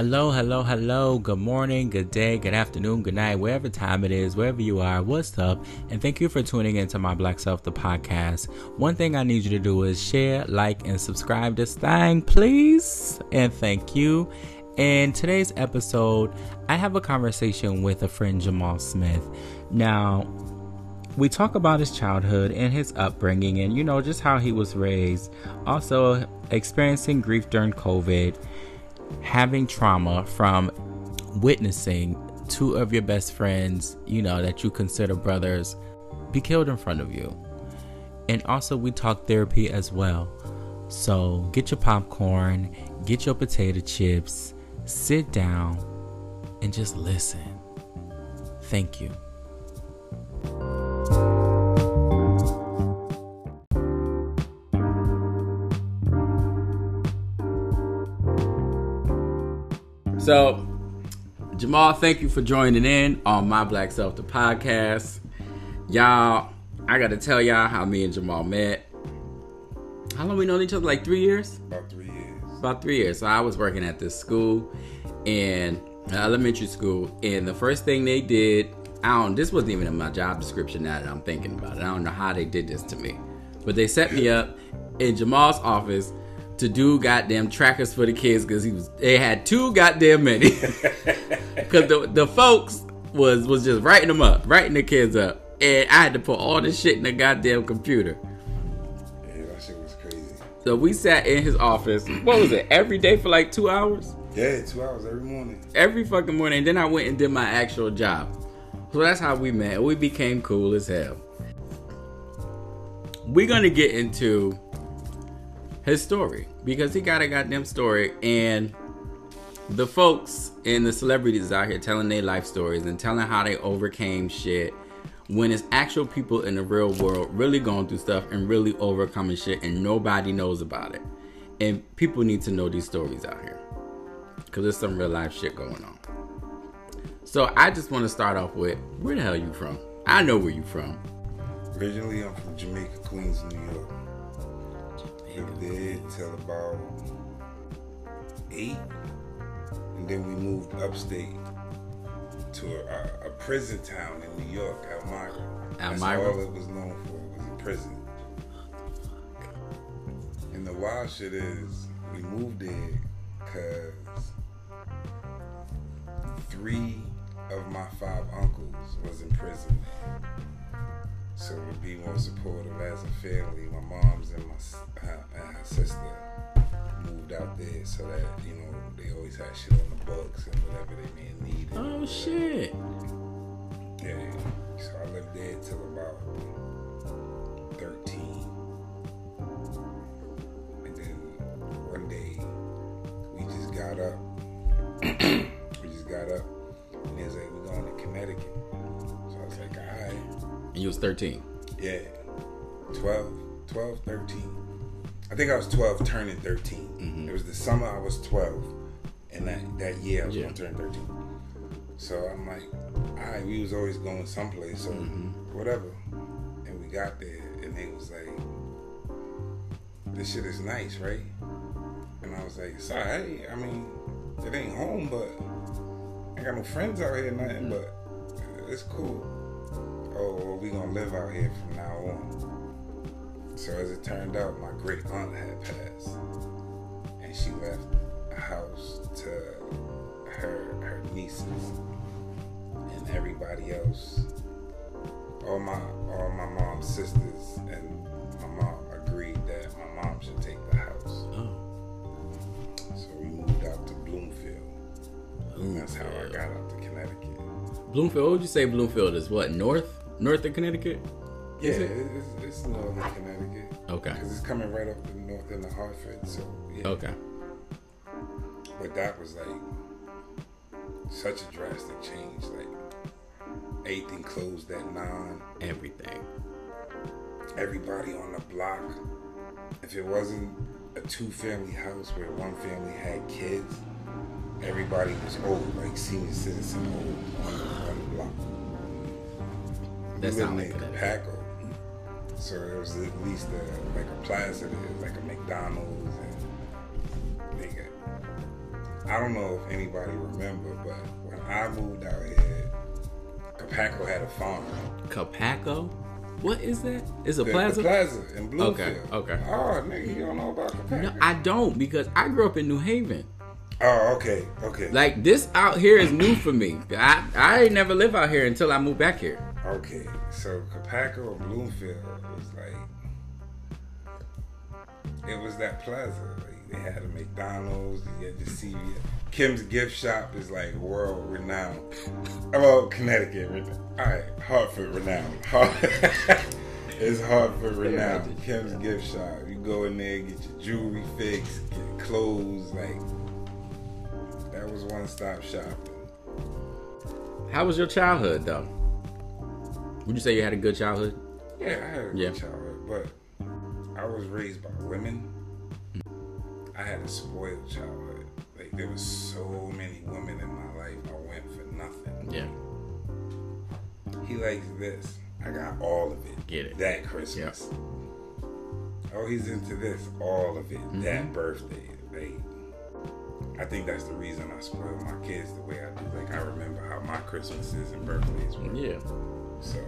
Hello, hello, hello. Good morning, good day, good afternoon, good night, wherever time it is, wherever you are. What's up? And thank you for tuning into my Black Self the podcast. One thing I need you to do is share, like, and subscribe this thing, please. And thank you. In today's episode, I have a conversation with a friend, Jamal Smith. Now, we talk about his childhood and his upbringing and, you know, just how he was raised. Also, experiencing grief during COVID having trauma from witnessing two of your best friends, you know, that you consider brothers, be killed in front of you. And also, we talk therapy as well. So get your popcorn, get your potato chips, sit down, and just listen. Thank you. So, Jamal, thank you for joining in on My Black Self, the podcast. Y'all, I got to tell y'all how me and Jamal met. How long we known each other? Like three years? About three years. About three years. So I was working at this school, uh, elementary school, and the first thing they did, I don't. This wasn't even in my job description. Now that I'm thinking about it, I don't know how they did this to me, but they set me up in Jamal's office to do goddamn trackers for the kids because he was they had too goddamn many because the the folks was was just writing them up, writing the kids up, and I had to put all this shit in the goddamn computer. Yeah, that shit was crazy. So we sat in his office. What was it? Every day for like two hours. Yeah, two hours every morning. Every fucking morning. And then I went and did my actual job. So that's how we met. We became cool as hell. We're gonna get into his story because he got a goddamn story and the folks and the celebrities out here telling their life stories and telling how they overcame shit when it's actual people in the real world really going through stuff and really overcoming shit and nobody knows about it. And people need to know these stories out here because there's some real life shit going on. So I just want to start off with where the hell you from? I know where you from. Originally, I'm from Jamaica, Queens, New York. Lived there till about eight, and then we moved upstate to a, a prison town in New York, Elmira. That's Elmira? all it was known for was a prison. And the wild shit is, we moved there because three of my five uncles was in prison. So to be more supportive as a family, my mom's and my and her sister moved out there so that you know they always had shit on the books and whatever they may needed. Oh shit. Yeah. So I lived there till about thirteen, and then one day we just got up. we just got up, and they was like, "We're going to Connecticut." And you was 13. Yeah. 12, 12, 13. I think I was 12 turning 13. Mm-hmm. It was the summer I was 12. And that, that year I was Yeah. going to turn 13. So I'm like, all right, we was always going someplace. So mm-hmm. whatever. And we got there and they was like, this shit is nice, right? And I was like, it's all right. I mean, it ain't home, but I got no friends out here, nothing, mm. but it's cool oh, well, we gonna live out here from now on. So as it turned out, my great aunt had passed, and she left a house to her her nieces and everybody else. All my all my mom's sisters and my mom agreed that my mom should take the house. Oh. So we moved out to Bloomfield. And that's how I got out to Connecticut. Bloomfield, what would you say Bloomfield is? What, north? North of Connecticut? Yeah, it? it- it's, it's northern Connecticut. Okay. Because it's coming right up the north end of Hartford. So, yeah. Okay. But that was like such a drastic change. Like, everything closed at 9. Everything. Everybody on the block. If it wasn't a two family house where one family had kids, everybody was old, like senior citizen old on the, on the block. We That lived sound in like. Paco. So there was at least a, like a plaza there, like a McDonald's and they got I don't know if anybody remember, but when I moved out here, Copaco had a farm. Copaco? What is that? It's a The, plaza? the plaza in Bloomfield. Okay, okay. Oh, nigga, you don't know about Copaco? No, I don't because I grew up in New Haven. oh, okay, okay. Like this out here is new for me. I I ain't never live out here until I moved back here. Okay, so Copaco and Bloomfield was like, it was that plaza. Like they had a McDonald's, you had the CVS. Kim's gift shop is like world renowned. Well, Connecticut renowned. All right, Hartford renowned. it's Hartford renowned. Kim's gift shop. You go in there, get your jewelry fixed, get clothes. Like that was one stop shopping. How was your childhood though? Would you say you had a good childhood? Yeah, I had a Yeah. good childhood, but I was raised by women. I had a spoiled childhood. Like there was so many women in my life. I went for nothing. Yeah. He likes this. I got all of it. Get it. That Christmas. Oh, he's into this. All of it. Mm-hmm. That birthday. Like, I think that's the reason I spoil my kids the way I do. Like I remember how my Christmases and birthdays were. Yeah. So,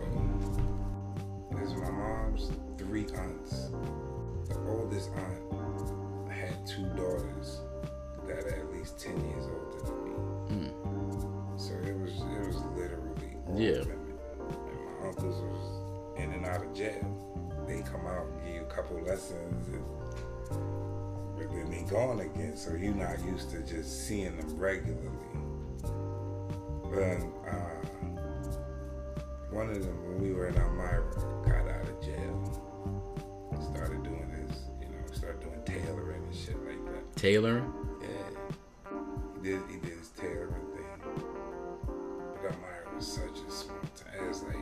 there's my mom's three aunts. The oldest aunt had two daughters that are at least ten years older than me. Hmm. So it was it was literally Yeah. women. And my uncles was in and out of jail. They come out and give you a couple lessons, and, but then they gone again. So you're not used to just seeing them regularly. But one of them, when we were in Elmira, got out of jail. Started doing his, you know, started doing tailoring and shit like that. Tailor. Yeah. He did he did his tailoring thing. But Elmira was such a small town. It was like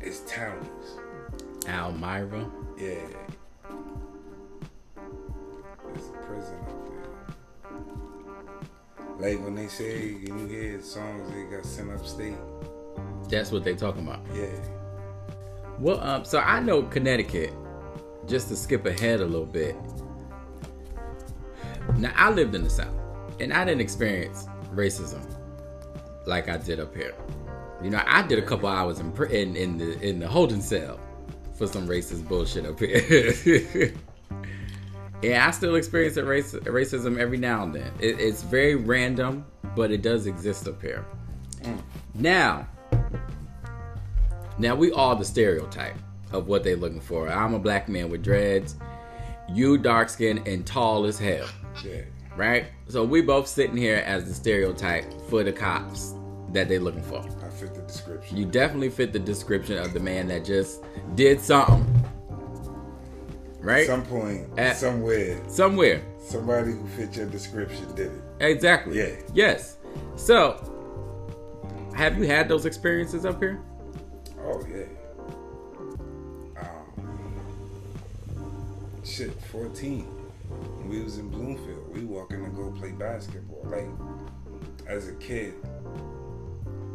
it's townies. Elmira. Yeah. There's a prison up there. Like when they say you hear songs they got sent upstate. That's what they talking about. Yeah. Well, um, so I know Connecticut. Just to skip ahead a little bit. Now I lived in the South, and I didn't experience racism like I did up here. You know, I did a couple hours in in, in the in the holding cell for some racist bullshit up here. yeah, I still experience race, racism every now and then. It, it's very random, but it does exist up here. Now, now we all the stereotype of what they're looking for. I'm a black man with dreads. You dark skinned and tall as hell. Yeah. Right? So we both sitting here as the stereotype for the cops that they're looking for. I fit the description. You definitely fit the description of the man that just did something. Right? At some point, At- somewhere, Somewhere. somebody who fit your description did it. Exactly. Yeah. Yes. So, have you had those experiences up here? Oh yeah. Um, shit, fourteen. We was in Bloomfield, we walking to go play basketball. Like as a kid,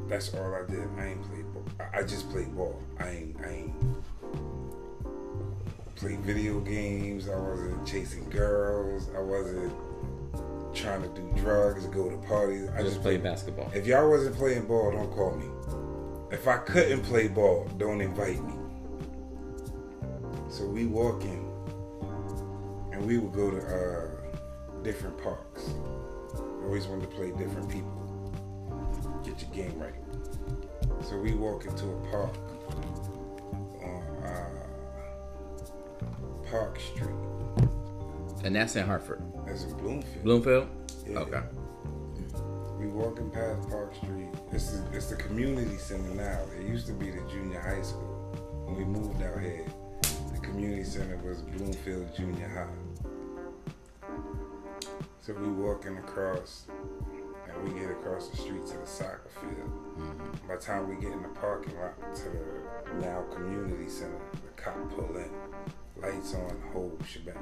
that's all I did. I ain't play ball. I- just played ball. I ain't. I ain't played video games. I wasn't chasing girls. I wasn't trying to do drugs, go to parties. I just played basketball. if y'all wasn't playing ball, don't call me. If I couldn't play ball, don't invite me. So we walk in, and we would go to uh, different parks. Always wanted to play different people. Get your game right. So we walk into a park on uh, Park Street. And that's in Hartford. That's in Bloomfield. Bloomfield? Yeah. Okay. We walking past Park Street. This is it's the community center now. It used to be the junior high school. When we moved out here, the community center was Bloomfield Junior High. So we walking across, and we get across the street to the soccer field. Mm-hmm. By the time we get in the parking lot to the now community center, the cop pull in, lights on, whole shebang.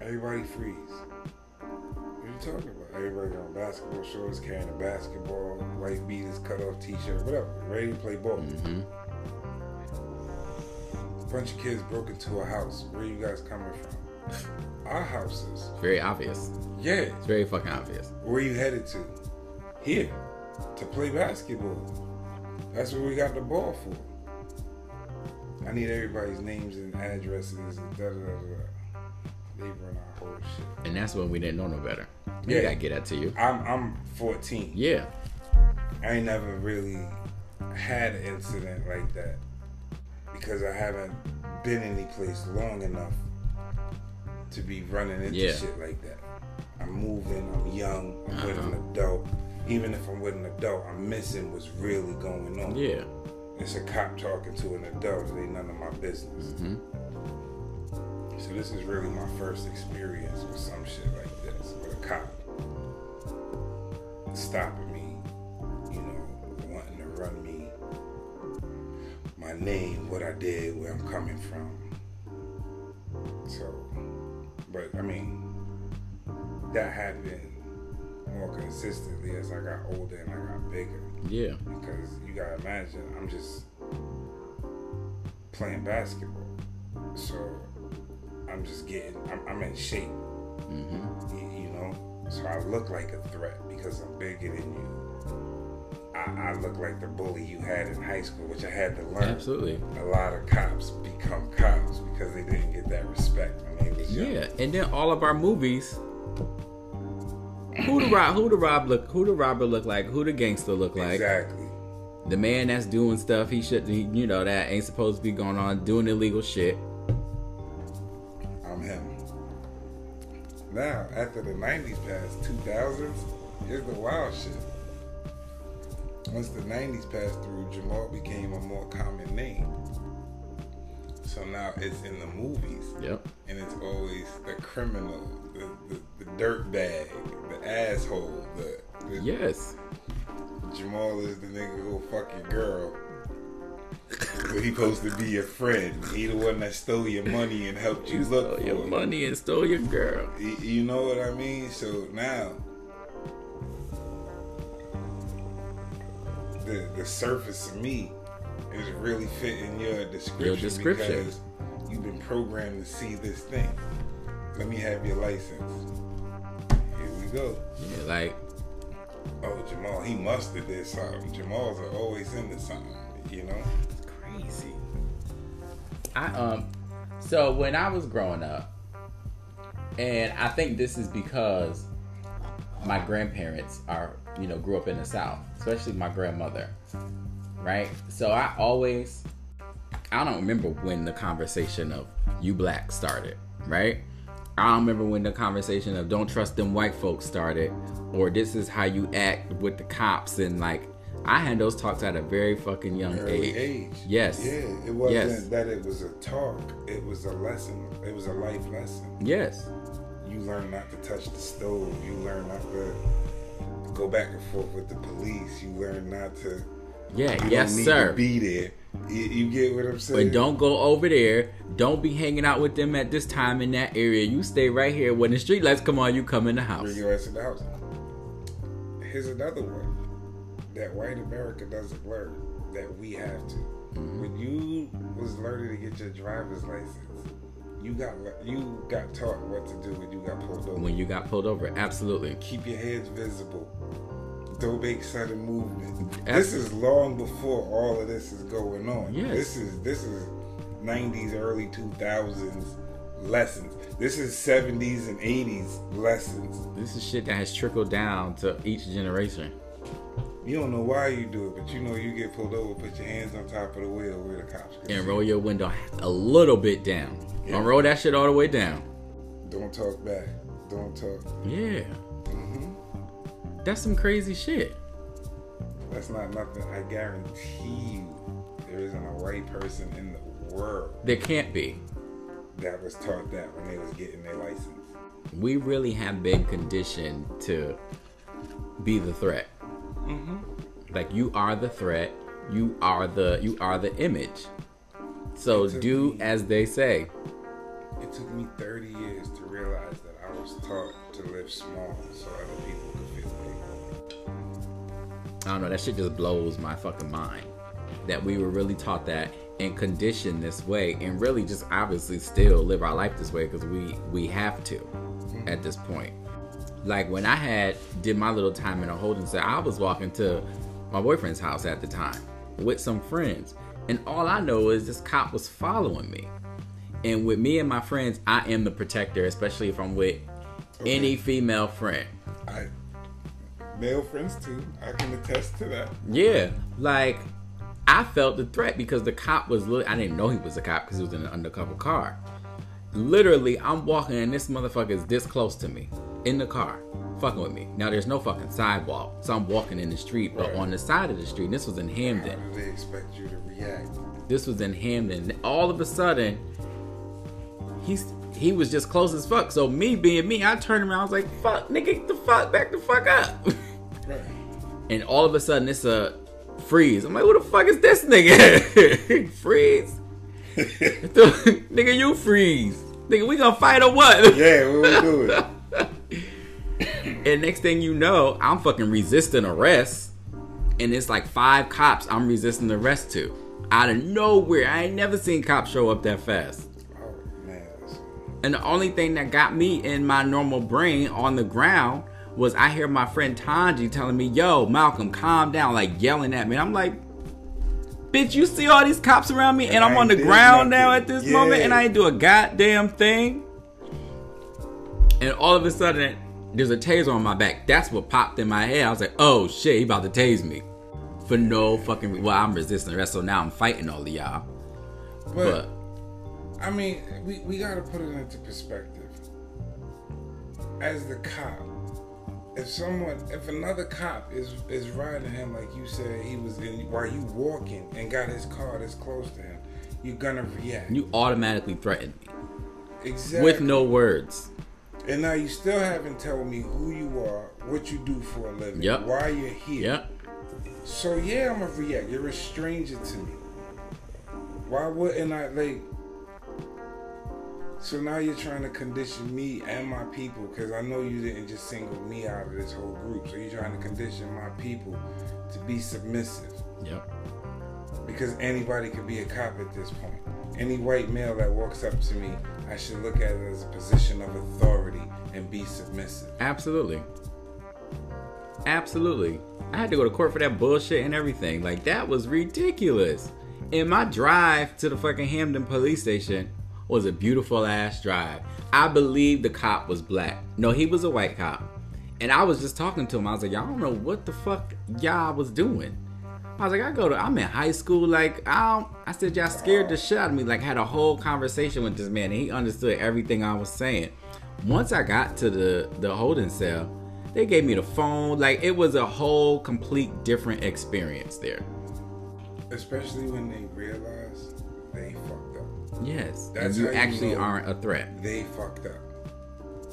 Everybody freeze. What are you talking about? Everybody on basketball shorts, carrying a basketball, white beaters, cut off t-shirt, whatever, ready to play ball. Mm-hmm. Bunch of kids broke into a house. Where you guys coming from? our houses. Very obvious. Yeah. It's very fucking obvious. Where you headed to? Here. To play basketball. That's what we got the ball for. I need everybody's names and addresses and da da da da. They run our whole shit. And that's when we didn't know no better. Yeah. Gotta get that to you. I'm I'm 14. Yeah. I ain't never really had an incident like that because I haven't been any place long enough to be running into Yeah. shit like that. I'm moving, I'm young, I'm with an Uh-huh. adult. Even if I'm with an adult, I'm missing what's really going on. Yeah. It's a cop talking to an adult, it ain't none of my business. hmm So this is really my first experience with some shit like this, with a cop stopping me, you know, wanting to run me, my name, what I did, where I'm coming from. So, but I mean, that happened more consistently as I got older and I got bigger. Yeah. Because you gotta imagine, I'm just playing basketball. So I'm just getting, I'm, I'm in shape, hmm you, you know? So I look like a threat because I'm bigger than you. I, I look like the bully you had in high school, which I had to learn. Absolutely. A lot of cops become cops because they didn't get that respect when they was young. Yeah. And then all of our movies. Who the rob? Who the rob look? Who the robber look like? Who the gangster look like? Exactly. The man that's doing stuff he should, he, you know, that ain't supposed to be going on, doing illegal shit. Now, after the 90s passed, 2000s, here's the wild shit. Once the 90s passed through, Jamal became a more common name. So now it's in the movies, Yep. and it's always the criminal, the, the, the dirt bag, the asshole, the, the Yes. Jamal is the nigga go fuck your girl. But he supposed to be your friend. He the one that stole your money and helped you look Stole for your it. money and stole your girl. Y- You know what I mean? So now, the the surface of me is really fitting your description, Your description. because you've been programmed to see this thing. Let me have your license. Here we go. Yeah, like Oh, Jamal, he must have did something. Jamal's are always into something, you know? I um, so when I was growing up, and I think this is because my grandparents are, you know, grew up in the South, especially my grandmother, right? So I always, I don't remember when the conversation of you black started, right? I don't remember when the conversation of don't trust them white folks started, or this is how you act with the cops, and like I had those talks at a very fucking young Early age. age. Yes. Yeah, it wasn't Yes. that it was a talk, it was a lesson. It was a life lesson. Yes. You learn not to touch the stove. You learn not to go back and forth with the police. You learn not to. Yeah. Yes, sir. Be there. You, you get what I'm saying? But don't go over there. Don't be hanging out with them at this time in that area. You stay right here. When the street lights come on, you come in the house. bring your ass in the house. Here's another one that white America doesn't learn that we have to. Mm-hmm. When you was learning to get your driver's license, you got you got taught what to do when you got pulled over. When you got pulled over, absolutely. keep your heads visible. Don't make sudden movement. Abs- This is long before all of this is going on. Yes. This is this is 90s, early 2000s lessons. This is 70s and 80s lessons. This is shit that has trickled down to each generation. You don't know why you do it, but you know you get pulled over, put your hands on top of the wheel where the cops And roll your window a little bit down. Yeah. Don't roll that shit all the way down. Don't talk back. Don't talk. Yeah. hmm That's some crazy shit. That's not nothing. I guarantee you, there isn't a white person in the world There can't be. that was taught that when they was getting their license. We really have been conditioned to be the threat. Mm-hmm. Like you are the threat. You are the you are the image. So do me. as they say. It took me 30 years to realize that I was taught to live small so other people could feel big. I don't know. That shit just blows my fucking mind. That we were really taught that, and conditioned this way and really just obviously still live our life this way because we we have to at this point like when i had did my little time in a holding cell i was walking to my boyfriend's house at the time with some friends and all i know is this cop was following me and with me and my friends i am the protector especially if i'm with Okay. any female friend I male friends too. I can attest to that. Yeah, like I felt the threat because the cop was. Li- I didn't know he was a cop because he was in an undercover car. Literally, I'm walking and this motherfucker is this close to me in the car, fucking with me. Now there's no fucking sidewalk, so I'm walking in the street, but Right. on the side of the street. And this was in How Hamden. do they expect you to react? This was in Hamden. All of a sudden, he's he was just close as fuck. So me being me, I turned around. I was like, "Fuck, nigga, get the fuck back the fuck up." Right. and all of a sudden it's a freeze. I'm like, who the fuck is this nigga? freeze? nigga, you freeze. Nigga, we gonna fight or what? Yeah, what we doing? And next thing you know, I'm fucking resisting arrest. And it's like five cops I'm resisting arrest to. Out of nowhere. I ain't never seen cops show up that fast. Oh man, And the only thing that got me in my normal brain on the ground was I hear my friend Tanji telling me, yo, Malcolm, calm down, like yelling at me. And I'm like, bitch, you see all these cops around me and, And I'm on the ground now at this Yeah. moment and I ain't do a goddamn thing. And all of a sudden, there's a taser on my back. That's what popped in my head. I was like, oh shit, he about to tase me. For no fucking re- well, I'm resisting arrest, so now I'm fighting all of y'all. but, But I mean, we, we gotta put it into perspective. As the cop, if someone, if another cop is is riding him like you said he was in while you walking and got his car this close to him, you're gonna react. you automatically threatened me exactly. with no words. And now you still haven't told me who you are, what you do for a living, Yep. why you're here. Yep. So yeah, I'm gonna react. You're a stranger to me. Why wouldn't I like? So now you're trying to condition me and my people because I know you didn't just single me out of this whole group. So you're trying to condition my people to be submissive Yep. because anybody could be a cop at this point. Any white male that walks up to me, I should look at it as a position of authority and be submissive. Absolutely. Absolutely. I had to go to court for that bullshit and everything. Like that was ridiculous. And my drive to the fucking Hamden police station was a beautiful ass drive. I believe the cop was black. No, he was a white cop. And I was just talking to him. I was like, y'all don't know what the fuck y'all was doing. I was like, I go to, I'm in high school. Like, I don't, I said, y'all scared the shit out of me. Like, had a whole conversation with this man, and he understood everything I was saying. Once I got to the the holding cell, they gave me the phone. Like, it was a whole complete different experience there. Especially when they realize they fucked up. Yes, That's you how you actually know. aren't a threat. they fucked up.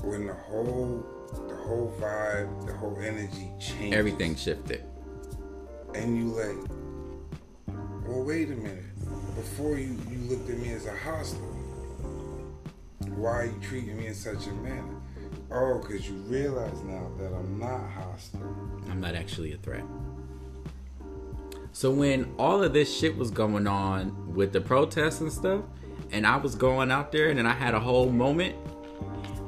When the whole the whole vibe, the whole energy changed. Everything shifted. And you like, well wait a minute. Before you, you looked at me as a hostile. Why are you treating me in such a manner? Oh, because you realize now that I'm not hostile. I'm not actually a threat. So when all of this shit was going on with the protests and stuff, and I was going out there and then I had a whole moment,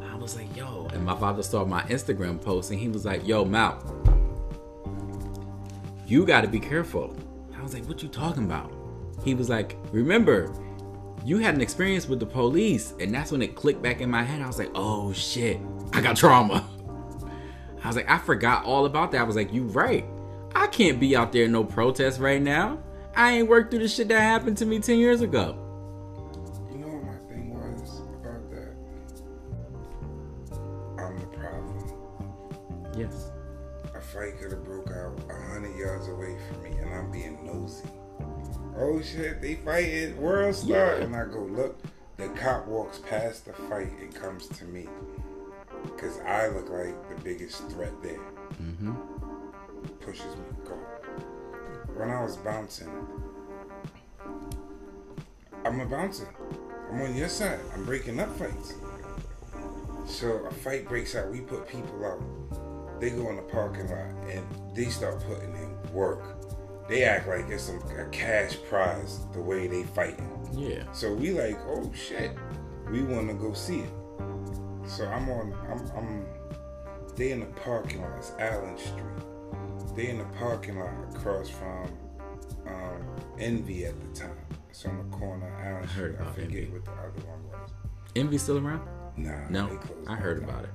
I was like, yo, and my father saw my Instagram post and he was like, yo, Mal, you gotta be careful. I was like, what you talking about? He was like, remember, you had an experience with the police, and that's when it clicked back in my head. I was like, oh shit, I got trauma. I was like, I forgot all about that. I was like, you right. I can't be out there in no protest right now. I ain't worked through the shit that happened to me 10 years ago. You know what my thing was about that? I'm the problem. Yes. Oh shit, they fighting, world star, Yeah. and I go look. The cop walks past the fight and comes to me, cause I look like the biggest threat there. Mm-hmm. Pushes me, go. When I was bouncing, I'm a bouncer. I'm on your side. I'm breaking up fights. So a fight breaks out. We put people out. They go in the parking lot and they start putting in work. They act like it's some a cash prize the way they fighting. Yeah. So we like, oh shit, we want to go see it. So I'm on, I'm, I'm, they in the parking lot. It's Allyn Street. They in the parking lot across from um, Envy at the time. It's on the corner of Allyn I Street. heard I forget Envy. what the other one was. Envy still around? Nah, No, I heard about it.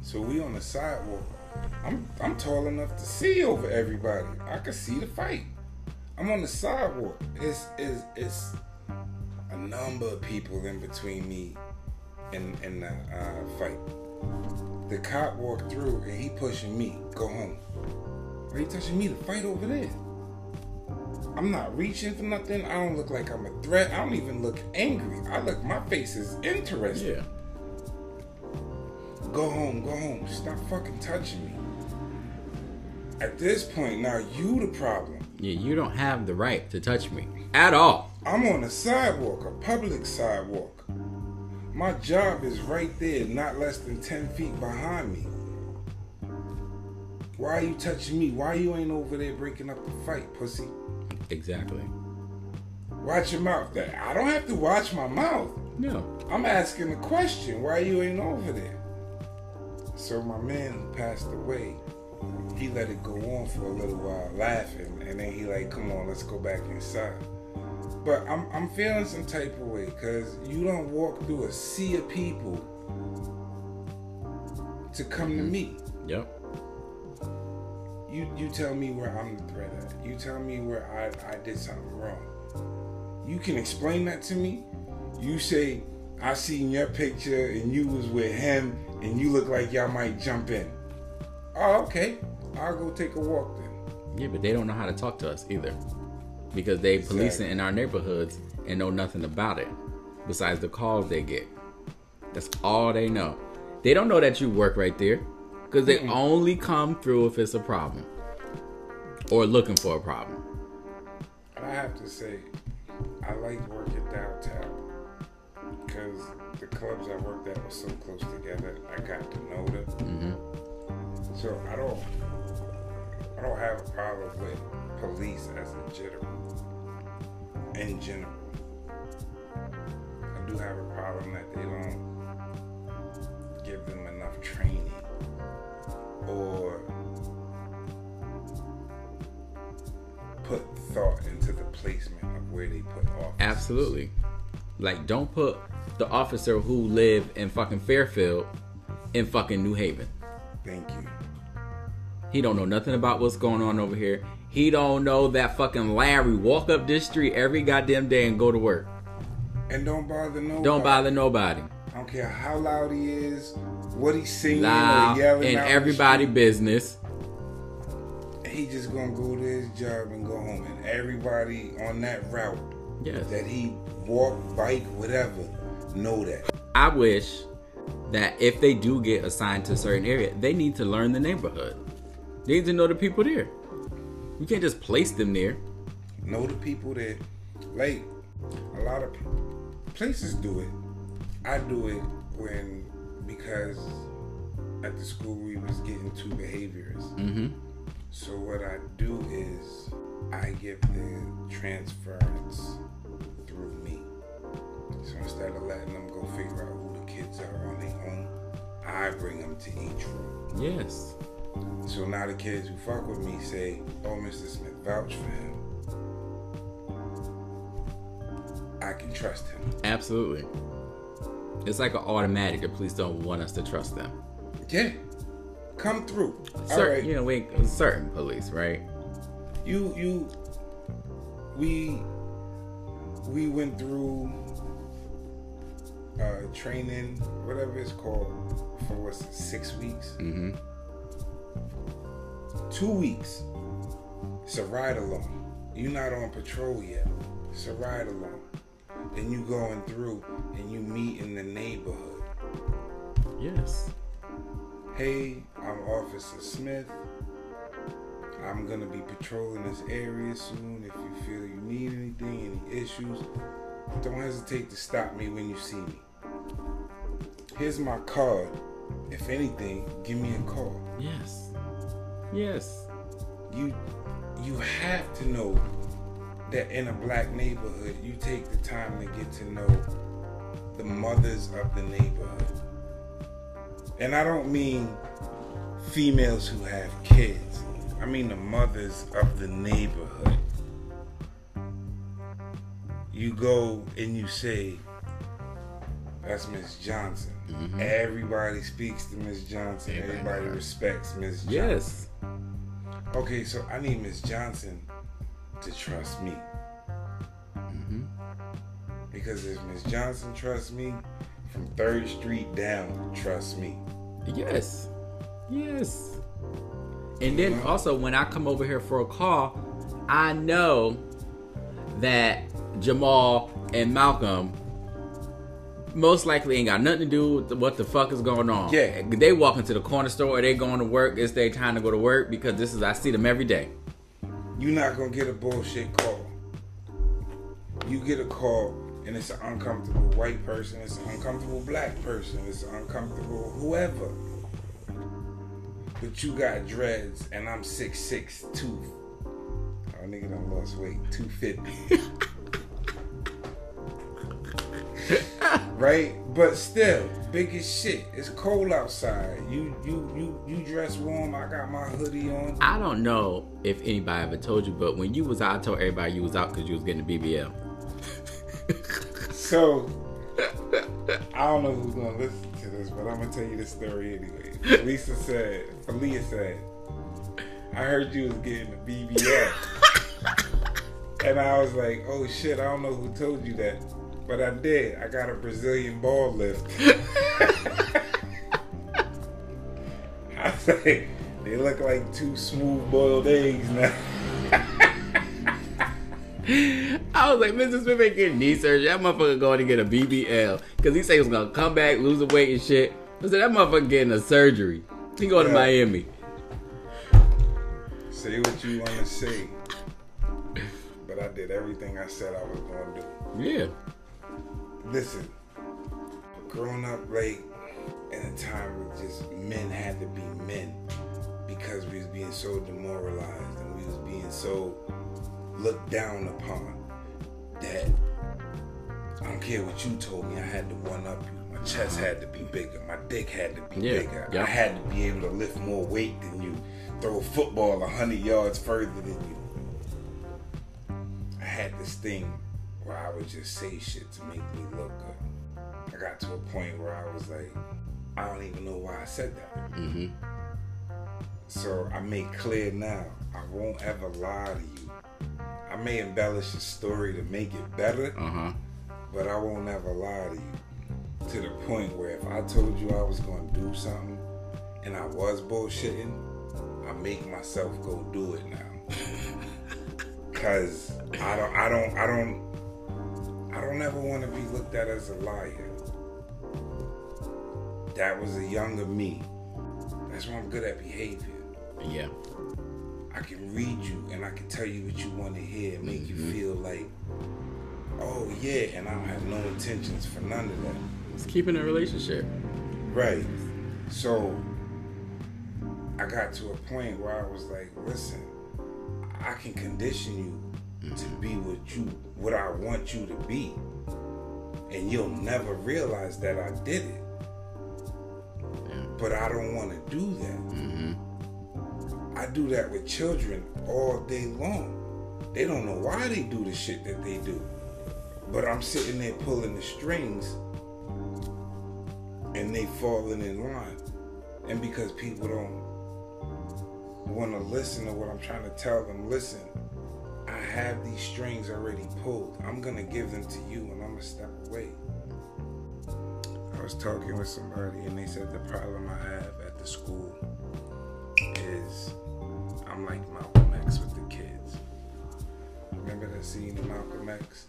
So we on the sidewalk. I'm I'm tall enough to see over everybody. I can see the fight. I'm on the sidewalk. It's it's it's a number of people in between me and and the uh, fight. The cop walked through and he pushing me. Go home. Why you touching me? The fight over there. I'm not reaching for nothing. I don't look like I'm a threat. I don't even look angry. I look. My face is interesting. Yeah. Go home, go home. Stop fucking touching me. At this point, now you the problem. Yeah, you don't have the right to touch me at all. I'm on a sidewalk, a public sidewalk. My job is right there, not less than 10 feet behind me. Why are you touching me? Why you ain't over there breaking up the fight, pussy? Exactly. Watch your mouth. That I don't have to watch my mouth. No. I'm asking a question. Why you ain't over there? So my man who passed away, he let it go on for a little while, laughing, and then he like, "Come on, let's go back inside." But I'm I'm feeling some type of way because you don't walk through a sea of people to come to mm-hmm. me. Yep. You you tell me where I'm the threat at. You tell me where I, I did something wrong. You can explain that to me. You say I seen your picture and you was with him and you look like y'all might jump in. Oh, okay. I'll go take a walk then. Yeah, but they don't know how to talk to us either. Because they policing in our neighborhoods and know nothing about it. Besides the calls they get. That's all they know. They don't know that you work right there. Because they only come through if it's a problem. Or looking for a problem. I have to say, I like working downtown because the clubs I worked at were so close together. I got to know them. Mm-hmm. So I don't, I don't have a problem with police as a general. In general, I do have a problem that they don't give them enough training or put thought into the placement of where they put officers. Absolutely. Like, don't put the officer who live in fucking Fairfield in fucking New Haven. Thank you. He don't know nothing about what's going on over here. He don't know that fucking Larry walk up this street every goddamn day and go to work. And don't bother nobody. Don't bother nobody. I don't care how loud he is, what he's singing Loud or yelling the everybody business. He just gonna go to his job and go home, and everybody on that route Yes. that he walk, bike, whatever, know that. I wish that if they do get assigned to a certain area, they need to learn the neighborhood. They need to know the people there. You can't just place them there. Know the people that, like, a lot of places do it. I do it when because at the school we was getting two behaviors. Mm-hmm. So what I do is I give the transference. So instead of letting them go figure out who the kids are on their own, I bring them to each room. Yes. So now the kids who fuck with me say, "Oh, Mr. Smith, vouch for him. I can trust him." Absolutely. It's like an automatic. The police don't want us to trust them. Yeah, come through. All Certain, right, you know, we, certain police, right? you you we we went through uh training whatever it's called for what's it, six weeks? Mm-hmm. two weeks. It's a ride along. You're not on patrol yet. It's a ride along. Then you going through and you meet in the neighborhood. Yes. hey i'm officer smith. I'm gonna be patrolling this area soon if you feel you need anything any issues. Don't hesitate to stop me when you see me here's my card if anything give me a call Yes. Yes. you you have to know that in a black neighborhood, you take the time to get to know the mothers of the neighborhood. And I don't mean females who have kids. I mean the mothers of the neighborhood. You go and you say, that's Miss Johnson. Mm-hmm. Everybody speaks to Miss Johnson. Everybody, Everybody respects Miss Johnson. Yes. Okay, so I need Miss Johnson to trust me. Mm-hmm. Because if Miss Johnson trusts me, from Third Street down, trust me. Yes. Yes. And then also when I come over here for a call, I know that Jamal and Malcolm most likely ain't got nothing to do with what the fuck is going on. Yeah. They walk into the corner store or they going to work. It's their time to go to work because this is I see them every day. You're not gonna get a bullshit call. You get a call and it's an uncomfortable white person, it's an uncomfortable black person, it's an uncomfortable whoever. But you got dreads and I'm 6'6, six six two. Oh nigga done lost weight, two fifty. right? But still, big as shit. It's cold outside. You you you you dress warm. I got my hoodie on. I don't know if anybody ever told you, but when you was out, I told everybody you was out because you was getting a BBL. so I don't know who's gonna listen to this, but I'm gonna tell you the story anyway. Lisa said, Aaliyah said, I heard you was getting a BBL. and I was like, oh shit, I don't know who told you that. But I did. I got a Brazilian ball lift. I say they look like two smooth boiled eggs now. I was like, Mr. Smith ain't getting knee surgery. That motherfucker going to get a BBL. Because he said he was going to come back, lose the weight and shit. I said, that motherfucker getting a surgery. He going yeah. to Miami. Say what you want to say. But I did everything I said I was going to do. Yeah listen, growing up late in a time where just men had to be men because we was being so demoralized and we was being so looked down upon that I don't care what you told me, I had to one up you. My chest had to be bigger, my dick had to be yeah, bigger. I had to be able to lift more weight than you, throw a football a hundred yards further than you. I had this thing where I would just say shit to make me look good. I got to a point where I was like, I don't even know why I said that. Mm-hmm. So I make clear now, I won't ever lie to you. I may embellish a story to make it better, uh-huh. but I won't ever lie to you. To the point where if I told you I was going to do something and I was bullshitting, I make myself go do it now. Cause I don't, I don't, I don't, I don't ever want to be looked at as a liar. That was a younger me. That's why I'm good at behavior. Yeah. I can read you and I can tell you what you want to hear and make mm-hmm. you feel like, oh yeah, and I don't have no intentions for none of that. It's keeping a relationship. Right. So I got to a point where I was like, listen, I can condition you to be what you what I want you to be. And you'll never realize that I did it. But I don't want to do that. Mm-hmm. I do that with children all day long. They don't know why they do the shit that they do. But I'm sitting there pulling the strings and they falling in line. And because people don't want to listen to what I'm trying to tell them, listen, I have these strings already pulled. I'm gonna give them to you and I'm gonna step away. I was talking with somebody and they said the problem I have at the school is I'm like Malcolm X with the kids. Remember that scene in Malcolm X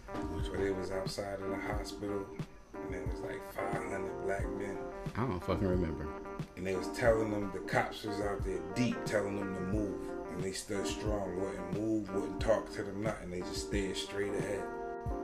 where they was outside of the hospital and there was like 500 black men. I don't fucking remember. And they was telling them the cops was out there deep, telling them to move and they stood strong, wouldn't move, wouldn't talk to them, nothing. They just stayed straight ahead.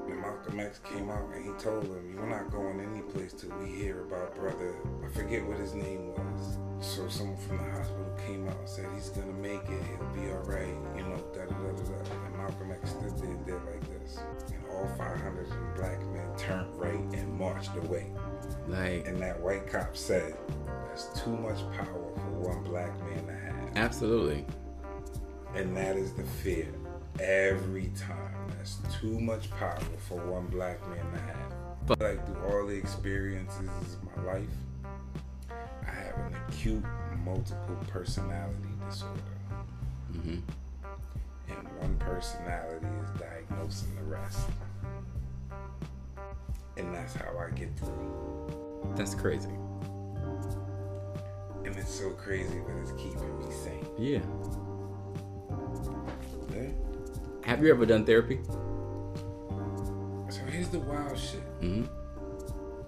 And Malcolm X came out and he told them, "You're not going any place till we hear about brother." I forget what his name was. So someone from the hospital came out and said he's gonna make it. He'll be all right. You know, da da da da da. And Malcolm X stood there and did like this, and all 500 black men turned right and marched away. Like, And that white cop said, "That's too much power for one black man to have." absolutely. And that is the fear every time. That's too much power for one black man to have. But- like through all the experiences of my life, I have an acute multiple personality disorder. hmm And one personality is diagnosing the rest. And that's how I get through. That's crazy. And it's so crazy, but it's keeping me sane. Yeah? Have you ever done therapy? So here's the wild shit. hmm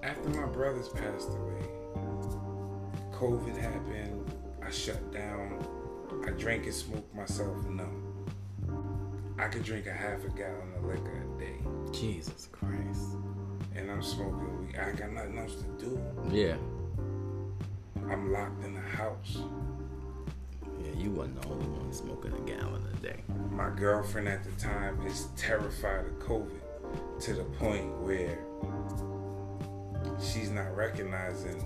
after my brothers passed away, COVID happened. I shut down. I drank and smoked myself numb. I could drink a half a gallon of liquor a day, Jesus Christ. and I'm smoking weed. I got nothing else to do. Yeah. I'm locked in the house. Wasn't the only one smoking a gallon a day. My girlfriend at the time is terrified of COVID to the point where she's not recognizing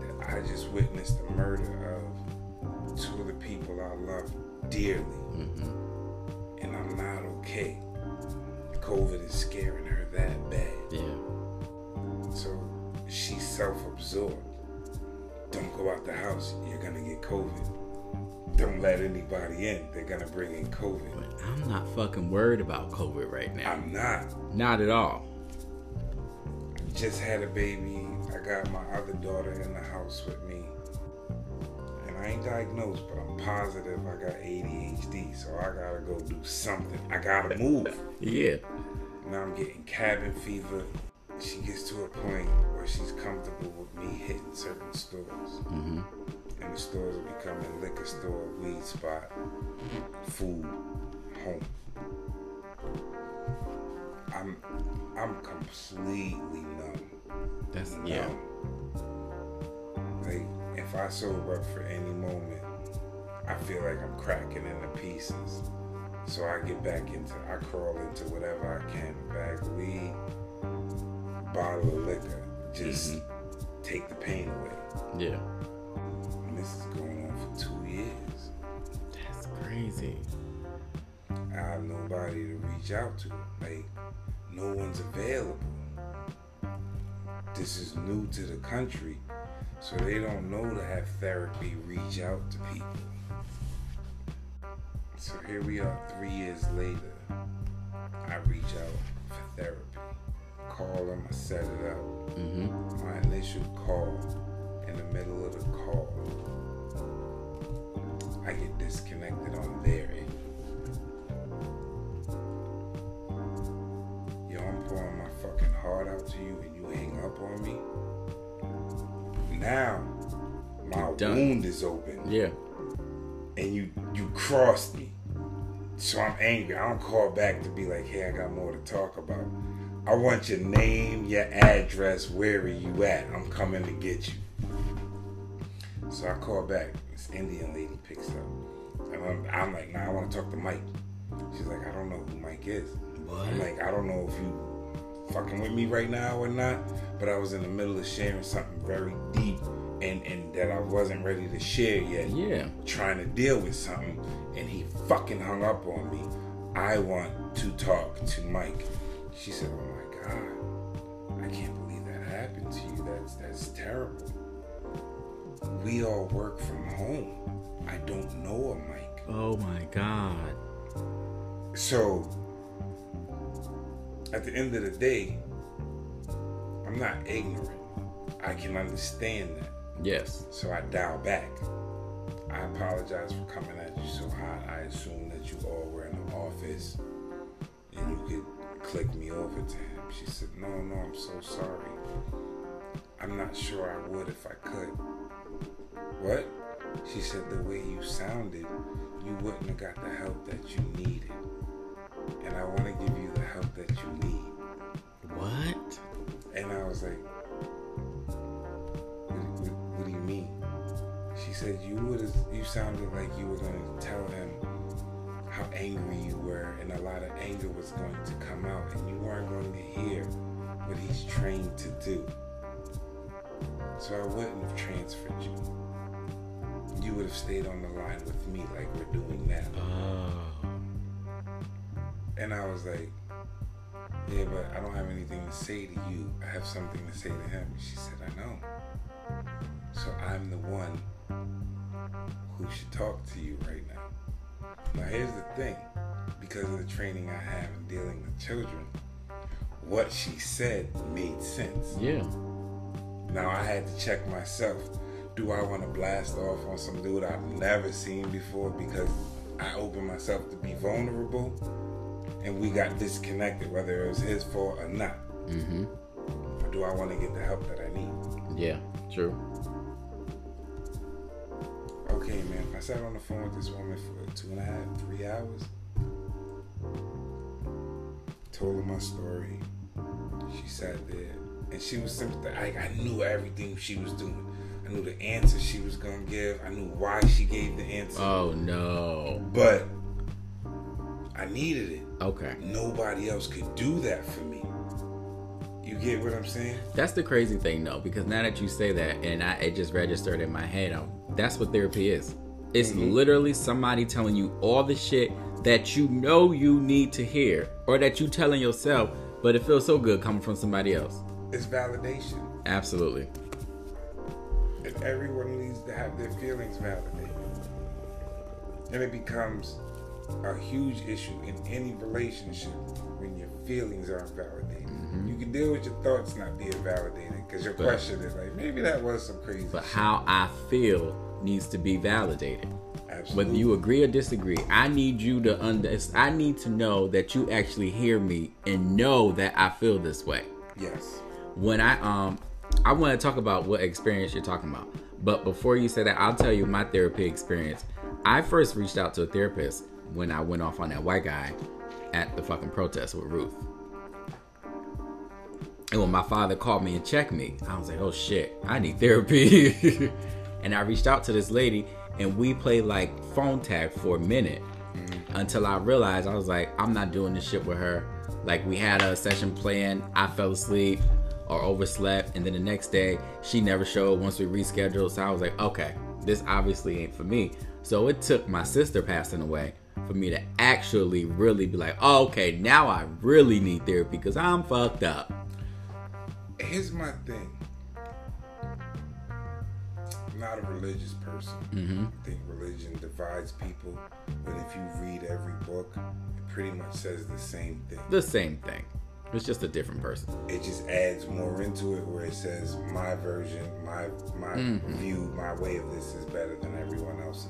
that I just witnessed the murder of two of the people I love dearly. hmm And I'm not okay. COVID is scaring her that bad. Yeah. So she's self absorbed. Don't go out the house, you're gonna get COVID. Don't let anybody in, they're gonna bring in COVID. But I'm not fucking worried about COVID right now. I'm not. Not at all. just had a baby. I got my other daughter in the house with me. And I ain't diagnosed, but I'm positive I got ADHD. So I gotta go do something. I gotta move. Yeah. now I'm getting cabin fever. She gets to a point where she's comfortable with me hitting certain stores. hmm And the stores are becoming liquor store, weed spot, food, home. I'm I'm completely numb. That's No. yeah. Like, if I sober up for any moment, I feel like I'm cracking into pieces. So I get back into, I crawl into whatever I can. Bag of weed, bottle of liquor. Just Mhm. take the pain away. Yeah. Is going on for two years. That's crazy. I have nobody to reach out to. Like, no one's available. This is new to the country, so they don't know to have therapy reach out to people. So here we are three years later. I reach out for therapy. Call them, I set it up. hmm My initial call, in the middle of the call, I get disconnected on their end. Yo, I'm pouring my fucking heart out to you and you hang up on me. Now, my wound is open Yeah. and you you crossed me. So I'm angry. I don't call back to be like, hey, I got more to talk about. I want your name, your address, where are you at? I'm coming to get you. So I call back. Indian lady picks up. And I'm, I'm like, nah, I want to talk to Mike. She's like, I don't know who Mike is. What? I'm like, I don't know if you fucking with me right now or not, but I was in the middle of sharing something very deep and, and that I wasn't ready to share yet Yeah. trying to deal with something and he fucking hung up on me. I want to talk to Mike. She said, Oh my God, I can't believe that happened to you. That's that's terrible. We all work from home. I don't know a Mike. Oh my God. So at the end of the day, I'm not ignorant. I can understand that. Yes. So I dial back. I apologize for coming at you so hot. I assume that you all were in the office and you could click me over to him. She said, No, no, I'm so sorry. I'm not sure I would if I could. What? She said, The way you sounded, you wouldn't have got the help that you needed. And I want to give you the help that you need. What? And I was like, what, what, what do you mean? She said, you would have, you sounded like you were going to tell him how angry you were, and a lot of anger was going to come out, and you weren't going to hear what he's trained to do. So I wouldn't have transferred you. You would have stayed on the line with me like we're doing now. Oh. Ah. And I was like, yeah, but I don't have anything to say to you. I have something to say to him. She said, I know. So I'm the one who should talk to you right now. Now, here's the thing because of the training I have in dealing with children, what she said made sense. Yeah. Now I had to check myself. Do I want to blast off on some dude I've never seen before because I opened myself to be vulnerable and we got disconnected, whether it was his fault or not? Mm-hmm. Or do I want to get the help that I need? Yeah. True. Okay, man. I sat on the phone with this woman for two and a half, three hours. Told her my story. She sat there and she was sympathetic. I, I knew everything she was doing. I knew the answer she was gonna give. I knew why she gave the answer. Oh no. But I needed it. Okay. Nobody else could do that for me. You get what I'm saying? That's the crazy thing, though, because now that you say that, and I, it just registered in my head, um, that's what therapy is. It's Mhm. literally somebody telling you all the shit that you know you need to hear, or that you telling yourself, but it feels so good coming from somebody else. It's validation. Absolutely. And everyone needs to have their feelings validated. And it becomes a huge issue in any relationship when your feelings aren't validated. You can deal with your thoughts not being validated because your But- question is like, maybe that was some crazy But shit. how I feel needs to be validated. Absolutely. Whether you agree or disagree, I need you to under. I need to know that you actually hear me and know that I feel this way. Yes. when I um I want to talk about what experience you're talking about. But before you say that, I'll tell you my therapy experience. I first reached out to a therapist when I went off on that white guy at the fucking protest with Ruth. And when my father called me and checked me, I was like, "Oh shit, I need therapy." and I reached out to this lady and we played like phone tag for a minute until I realized I was like, I'm not doing this shit with her. Like we had a session planned, I fell asleep or overslept, and then the next day she never showed once we rescheduled. So I was like, okay, this obviously ain't for me. So it took my sister passing away for me to actually really be like, oh, okay, now I really need therapy because I'm fucked up. Here's my thing. I'm not a religious person. Mm-hmm. I think religion divides people, but if you read every book, it pretty much says the same thing. The same thing. It's just a different person. It just adds more into it where it says my version, my my Mhm. view, my way of this is better than everyone else.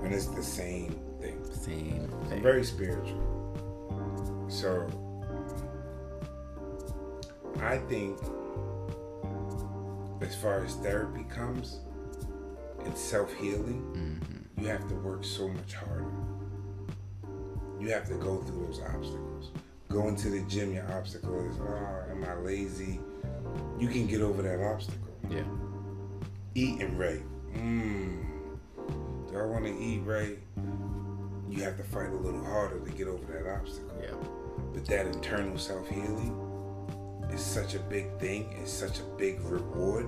When it's the same thing. Same thing. very spiritual. So I think as far as therapy comes and self healing, Mhm. you have to work so much harder. You have to go through those obstacles. Going to the gym, your obstacle is, oh, am I lazy? You can get over that obstacle. Yeah. Eating right. Mmm. Do I want to eat right? You have to fight a little harder to get over that obstacle. Yeah. But that internal self healing is such a big thing. It's such a big reward.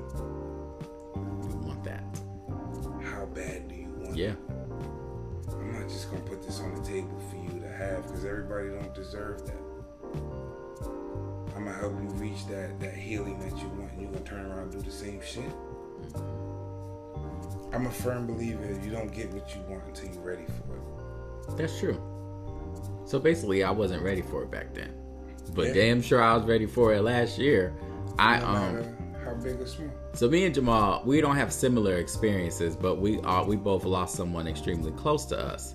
You want that. How bad do you want Yeah. it? I'm not just gonna put this on the table for you to have because everybody don't deserve that. Gonna help you reach that that healing that you want, and you're gonna turn around and do the same shit. I'm a firm believer you don't get what you want until you're ready for it. That's true. So basically, I wasn't ready for it back then, but Yeah. damn sure I was ready for it last year. I No um. how big or small. So me and Jamal, we don't have similar experiences, but we are we both lost someone extremely close to us.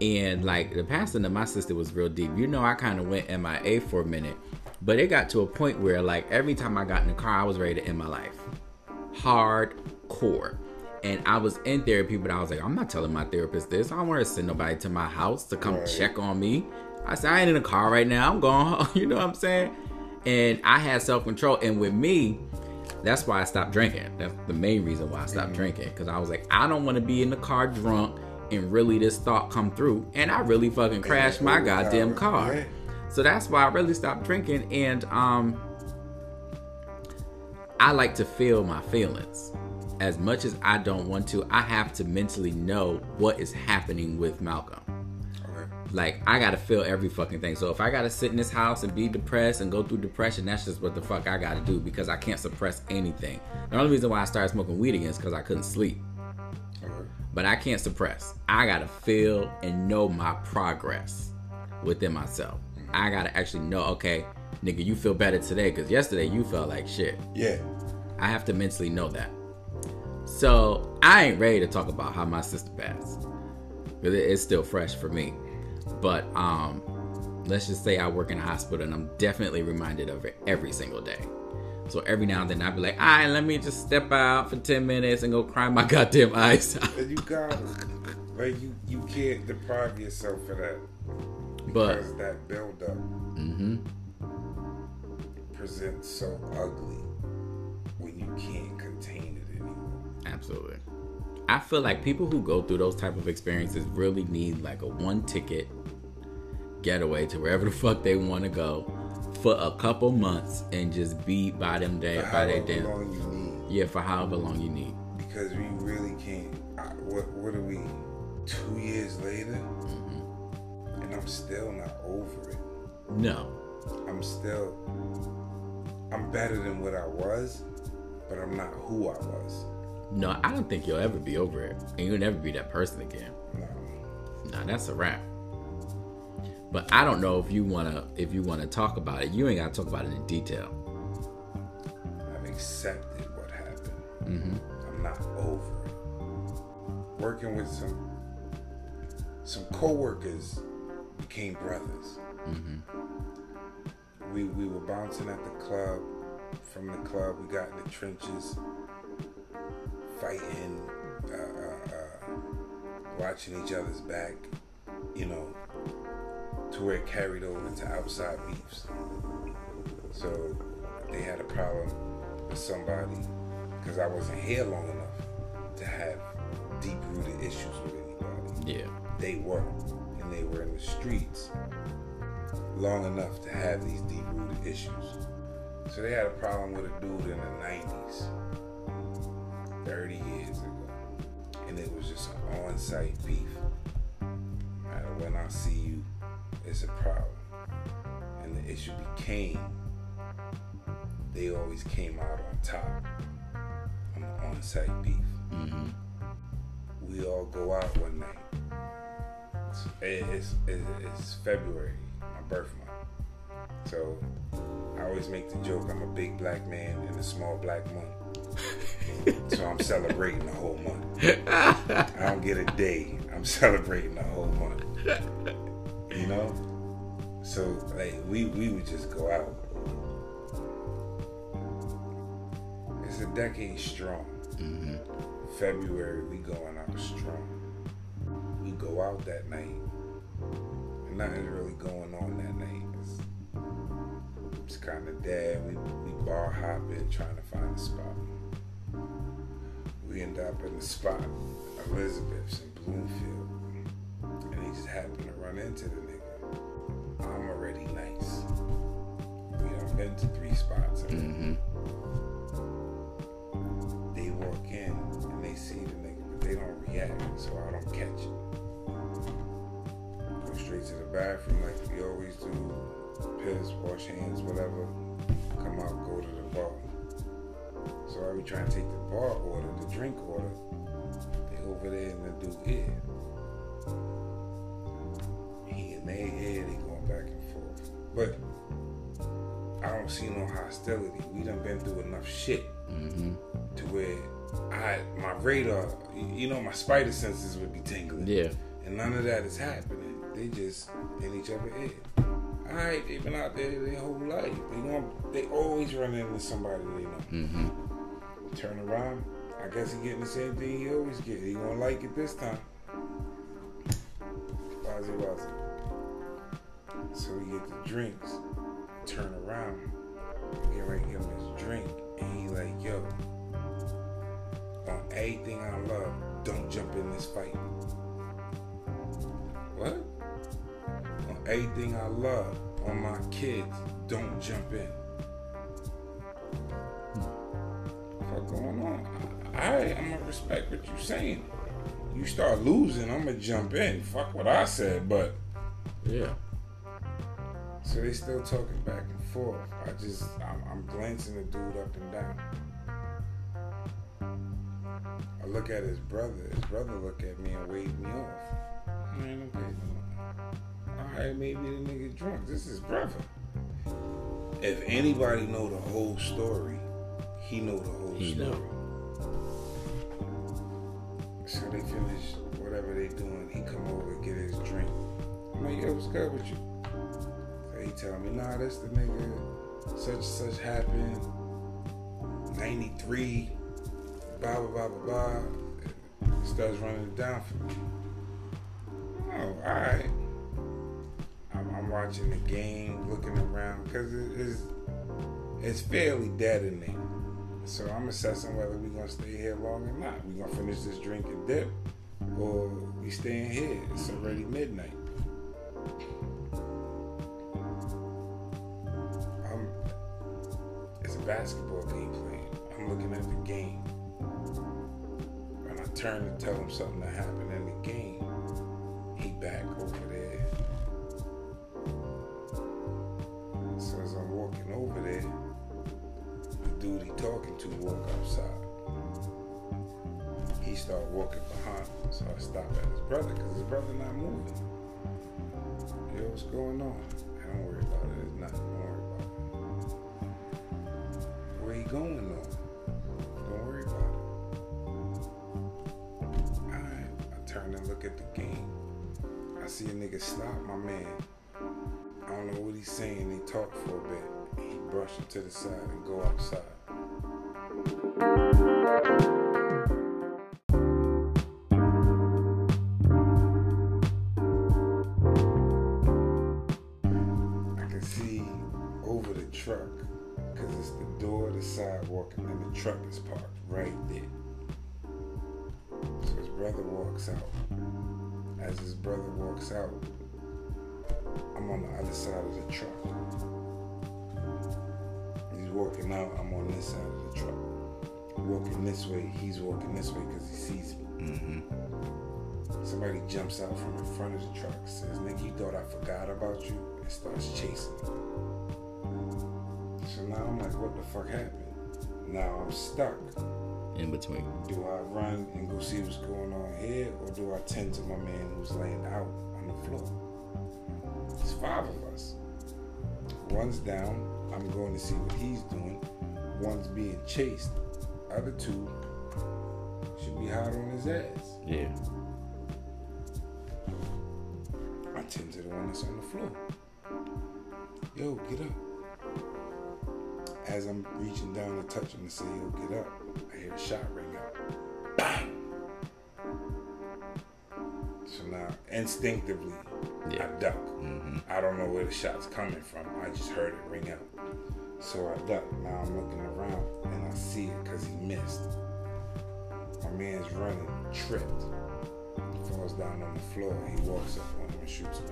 And like the passing of my sister was real deep. You know, I kind of went MIA for a minute, but it got to a point where like every time I got in the car, I was ready to end my life, hardcore. And I was in therapy, but I was like, I'm not telling my therapist this. I don't want to send nobody to my house to come Right. check on me. I said, I ain't in the car right now. I'm going home. You know what I'm saying? And I had self control. And with me, that's why I stopped drinking. That's the main reason why I stopped mm-hmm. drinking. Because I was like, I don't want to be in the car drunk and really this thought come through. And I really fucking crashed my goddamn car. So that's why I really stopped drinking. And um I like to feel my feelings. As much as I don't want to, I have to mentally know what is happening with Malcolm. Like I gotta feel every fucking thing. So if I gotta sit in this house and be depressed and go through depression, that's just what the fuck I gotta do because I can't suppress anything. The only reason why I started smoking weed again is because I couldn't sleep. But I can't suppress. I gotta feel and know my progress within myself. I gotta actually know, okay, nigga, you feel better today because yesterday you felt like shit. Yeah. I have to mentally know that. So I ain't ready to talk about how my sister passed. because It's still fresh for me. But um, let's just say I work in a hospital and I'm definitely reminded of it every single day. So every now and then I'd be like, all right, let me just step out for 10 minutes and go cry my goddamn eyes out. you got it. Like you, you can't deprive yourself of that. But that build up mm-hmm. presents so ugly when you can't contain it anymore. Absolutely. I feel like people who go through those type of experiences really need like a one ticket getaway to wherever the fuck they want to go for a couple months and just be by them day by their damn. Yeah, for however long you need. Because we really can't. I, what what are we? Two years later, mm-hmm. And I'm still not over it. No. I'm still. I'm better than what I was, but I'm not who I was. No, I don't think you'll ever be over it, and you'll never be that person again. No. Nah, that's a wrap. But I don't know if you wanna if you wanna talk about it. You ain't gotta talk about it in detail. I've accepted what happened. Mm-hmm. I'm not over it. Working with some some coworkers became brothers. Mm-hmm. We we were bouncing at the club. From the club, we got in the trenches, fighting, uh, uh, uh, watching each other's back. You know, to where it carried over to outside beefs. So they had a problem with somebody because I wasn't here long enough to have deep rooted issues with anybody. Yeah. They were. And they were in the streets long enough to have these deep rooted issues. So they had a problem with a dude in the 90s, 30 years ago. And it was just an on site beef. No matter when I see you, it's a problem. And the issue became they always came out on top on the on site beef. Mm-hmm. We all go out one night. It's, it's, it's February, my birth month. So I always make the joke I'm a big black man in a small black month. so I'm celebrating the whole month. I don't get a day. I'm celebrating the whole month. You know? So like we we would just go out. It's a decade strong. Mm-hmm. February we going out strong. Go out that night. And nothing's really going on that night. It's, it's kind of dead. We we bar hopping trying to find a spot. We end up in the spot, Elizabeth's in Bloomfield and he just happened to run into the nigga. I'm already nice. We have been to three spots. Mm-hmm. They walk in and they see the nigga, but they don't react, so I don't catch it. Go straight to the bathroom like we always do. Piss, wash hands, whatever. Come out, go to the bar. So I be trying to take the bar order, the drink order. They over there and the dude here their head, they going back and forth. But I don't see no hostility. We done been through enough shit mm-hmm. to where I my radar, you know, my spider senses would be tingling. Yeah. And none of that is happening. They just in each other's head. Alright, they've been out there their whole life. They going they always run into somebody they know. Mm-hmm. Turn around. I guess he getting the same thing he always get. He gonna like it this time. Wazzy wazzy. So we get the drinks, kids, don't jump in. What going on? I, I'm gonna respect what you're saying. You start losing, I'm gonna jump in. Fuck what I said, but Yeah. so they still talking back and forth. I just I'm, I'm glancing the dude up and down. I look at his brother. His brother look at me and wave me off. Man, okay, no. All right, maybe the nigga drunk. This is brother. If anybody know the whole story, he know the whole He story. know. So they finish whatever they doing. He come over and get his drink. I'm like, yo, what's good with you? So he tell me, nah, that's the nigga. Such and such happened. 93. Blah blah blah blah blah. Starts running it down for me. Oh, all right. Watching the game, looking around because it is it's fairly dead in there. So I'm assessing whether we're gonna stay here long or not. We're gonna finish this drink and dip, or we staying here. It's already midnight. I'm, it's a basketball game playing. I'm looking at the game, and I turn to tell him something that happened in the game. He back over so I stop at his brother because his brother not moving. Yo, what's going on? I Don't worry about it. It's nothing. Don't worry about it. Where he going though? Don't worry about it. Alright, I turn and look at the game. I see a nigga stop my man. I don't know what he's saying. They talk for a bit. He brush him to the side and go outside. Walks out, I'm on the other side of the truck. He's walking out, I'm on this side of the truck. Walking this way, he's walking this way because he sees me. Mm-hmm. Somebody jumps out from in front of the truck, says, Nigga, you thought I forgot about you, and starts chasing me. So now I'm like, what the fuck happened? Now I'm stuck. In between. Do I run and go see what's going on here, or do I tend to my man who's laying out floor? There's five of us. One's down. I'm going to see what he's doing. One's being chased. Other two should be hot on his ass. Yeah. I tend to the one that's on the floor. Yo, get up. As I'm reaching down to touch him to say, yo, get up, I hear a shot ring instinctively, Yeah. I duck. Mm-hmm. I don't know where the shot's coming from. I just heard it ring out. So I duck. Now I'm looking around and I see it because he missed. My man's running, tripped, falls down on the floor. He walks up on him and shoots him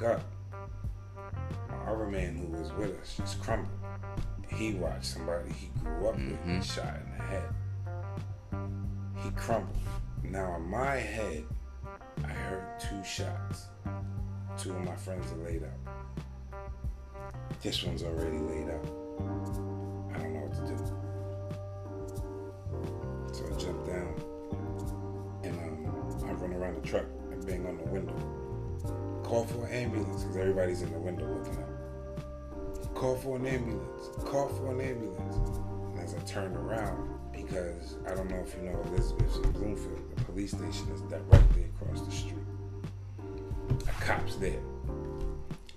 look up. My other man who was with us just crumbled. He watched somebody he grew up with Mhm. get shot in the head. He crumbled. Now in my head, I heard two shots. Two of my friends are laid out. This one's already laid out. I don't know what to do. So I jump down and um, I run around the truck and bang on the window. Call for an ambulance because everybody's in the window looking out. Call for an ambulance. Call for an ambulance. And as I turned around, because I don't know if you know Elizabeth's in Bloomfield, the police station is directly across the street. A cop's there.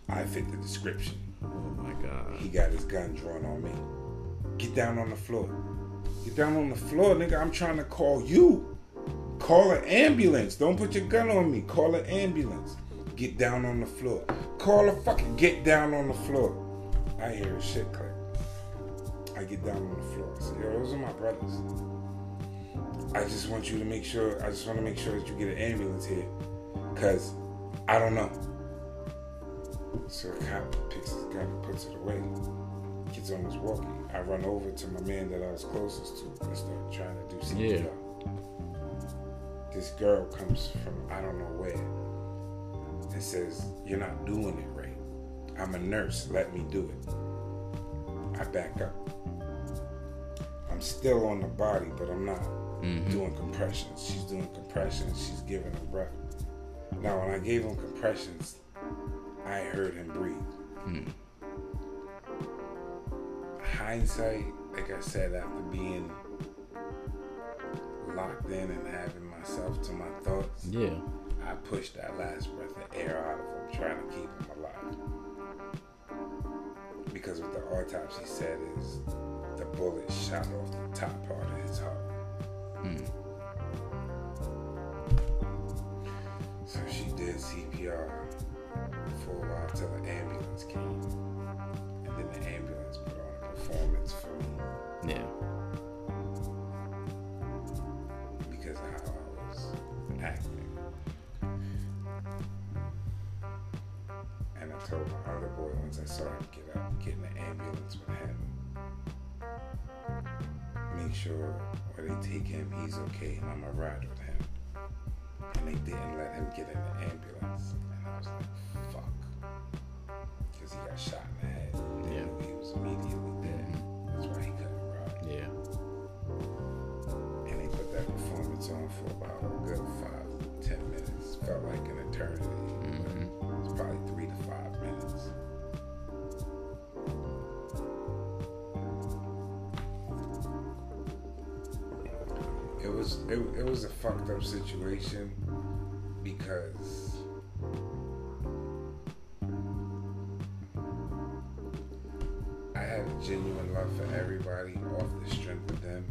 I fit the description. Oh my god. He got his gun drawn on me. Get down on the floor. Get down on the floor, nigga. I'm trying to call you. Call an ambulance. Don't put your gun on me. Call an ambulance. Get down on the floor. call a fucking get down on the floor. I hear a shit click. I get down on the floor. I say, yo, those are my brothers. I just want you to make sure, I just want to make sure that you get an ambulance here. Because I don't know. So the cop picks his gun and puts it away. Gets on his walkie. I run over to my man that I was closest to and start trying to do CPR. Yeah. This girl comes from I don't know where and says, You're not doing it right. I'm a nurse. Let me do it. I back up. I'm still on the body, but I'm not mm-hmm. doing compressions. She's doing compressions. She's giving him breath. Now, when I gave him compressions, I heard him breathe. Hmm. Hindsight, like I said, after being locked in and having myself to my thoughts, Yeah. I pushed that last breath of air out of him, trying to keep him alive. Because what the autopsy said is the bullet shot off the top part of his heart. Hmm. So she did CPR for a while till the ambulance came. Make sure where they take him, he's okay, and I'm gonna ride with him. And they didn't let him get in the ambulance. And I was like, fuck. Because he got shot in the head. They Yeah. knew He was immediately dead. Mm-hmm. That's why he couldn't ride. Yeah. And they put that performance on for about a good five, ten minutes. Felt like an eternity. It was it, was a fucked up situation because I had a genuine love for everybody off the strength of them,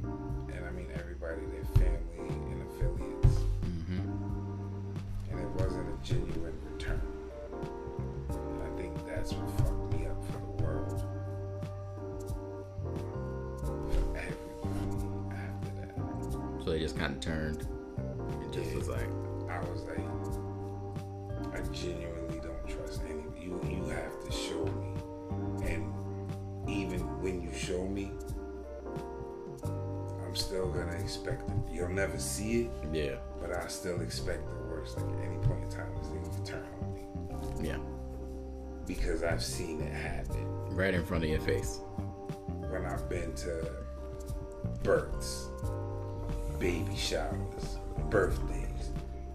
and I mean everybody, their family and affiliates, mm-hmm. and it wasn't a genuine return. And I think that's what fucked kind of turned. It just was like, I was like, I genuinely don't trust any. You you have to show me, and even when you show me, I'm still gonna expect it. You'll never see it, yeah, but I still expect the worst. Like at any point in time, this thing can turn on me yeah, because I've seen it happen right in front of your face. when I've been to births, baby showers, birthdays,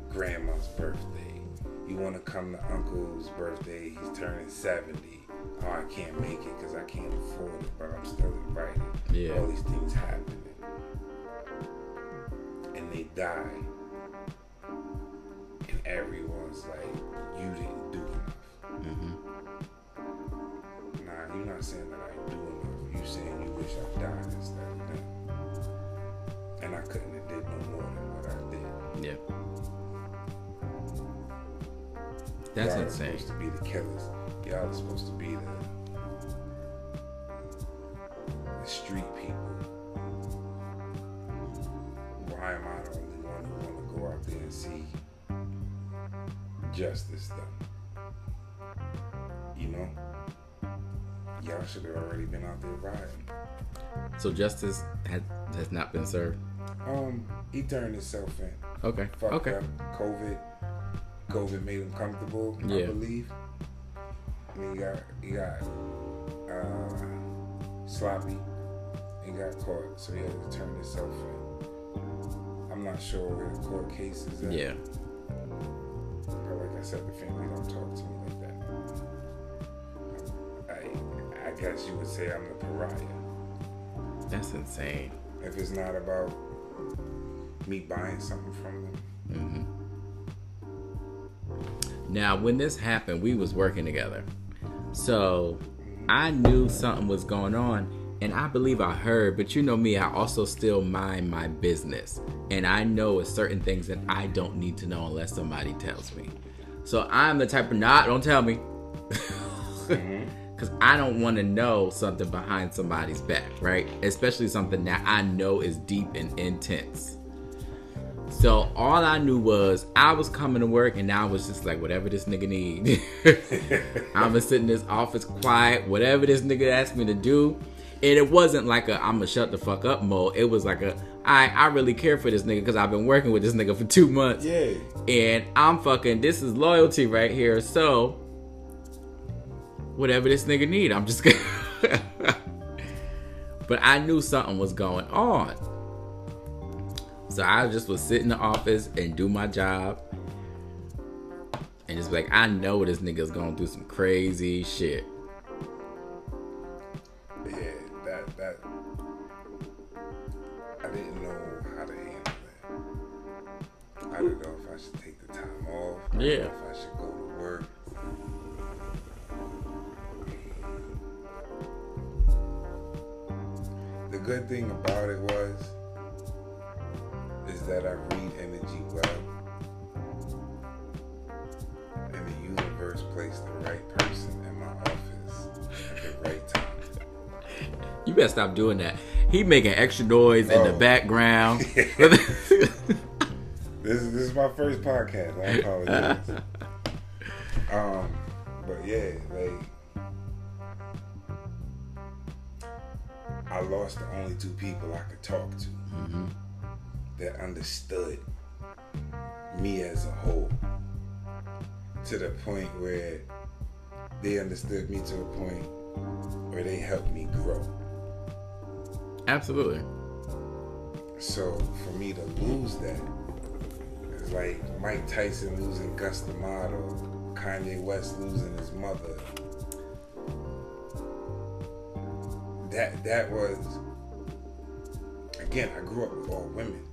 grandma's birthday. You want to come to uncle's birthday, he's turning 70. Oh, I can't make it because I can't afford it, but I'm still invited. Yeah. All these things happening. And they die. And everyone's like, you didn't do enough. Mm-hmm. Nah, you're not saying that I do enough. You saying you wish I died instead of them. And I couldn't have did no more than what I did. Yeah. That's Y'all are insane. supposed to be the killers. Y'all are supposed to be the the street people. Why am I the only one who want to go out there and see justice done? You know, y'all should have already been out there riding. So justice has has not been served. Um, he turned himself in. Okay. Fucked okay. up. COVID. COVID made him comfortable. Yeah. I believe. And he got he got uh, sloppy. He got caught, so he had to turn himself in. I'm not sure where the court case is at. Yeah. But like I said, the family don't talk to me like that. I I guess you would say I'm the pariah. That's insane. If it's not about me buying something from them. Mm-hmm. Now, when this happened, we was working together. So I knew something was going on and I believe I heard, but you know me, I also still mind my business. And I know certain things that I don't need to know unless somebody tells me. So I'm the type of nah, don't tell me. Mm-hmm. Because I don't want to know something behind somebody's back, right? Especially something that I know is deep and intense. So all I knew was I was coming to work and I was just like, whatever this nigga need. I'm gonna sit in this office quiet, whatever this nigga asked me to do. And it wasn't like a I'm gonna shut the fuck up mode. It was like a I I really care for this nigga because I've been working with this nigga for two months. Yeah. And I'm fucking this is loyalty right here. So whatever this nigga need, I'm just gonna But I knew something was going on. So I just would sit in the office and do my job. And just be like, I know this nigga's going through some crazy shit. Yeah, that that I didn't know how to handle that. I didn't know if I should take the time off. Yeah. if I should go to work. The good thing about it was is that I read energy well. And the universe placed the right person in my office at the right time. You better stop doing that. He making extra noise in the Oh. background. This is this is my first podcast. I apologize. um, but yeah, like I lost the only two people I could talk to that understood me as a whole. To the point where they understood me to a point where they helped me grow. Absolutely. So for me to lose that, it's like Mike Tyson losing Cus D'Amato, Kanye West losing his mother. That that was again. I grew up with all women,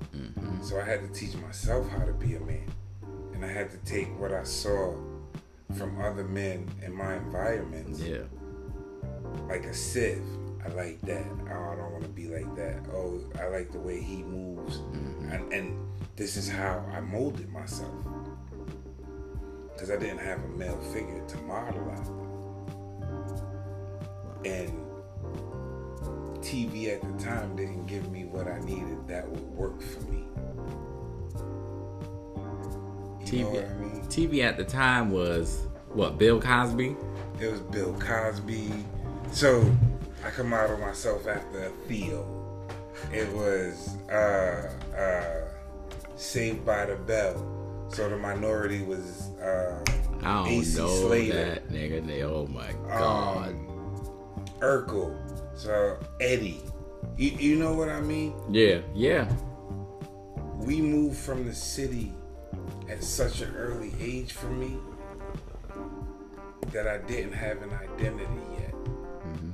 so I had to teach myself how to be a man, and I had to take what I saw from other men in my environment. Yeah. like a sieve. I like that. Oh, I don't want to be like that. Oh, I like the way he moves. Mm-hmm. And, and this is how I molded myself. Because I didn't have a male figure to model after. And TV at the time didn't give me what I needed that would work for me. You know what I mean? TV at the time was what Bill Cosby. It was Bill Cosby. So I come out of myself after Theo. It was uh, uh, Saved by the Bell. So the minority was uh, I don't AC know Slater. that nigga. They- Oh my god. um, Urkel. So Eddie. You, you know what I mean? yeah, yeah. We moved from the city at such an early age for me that I didn't have an identity yet. Mm-hmm.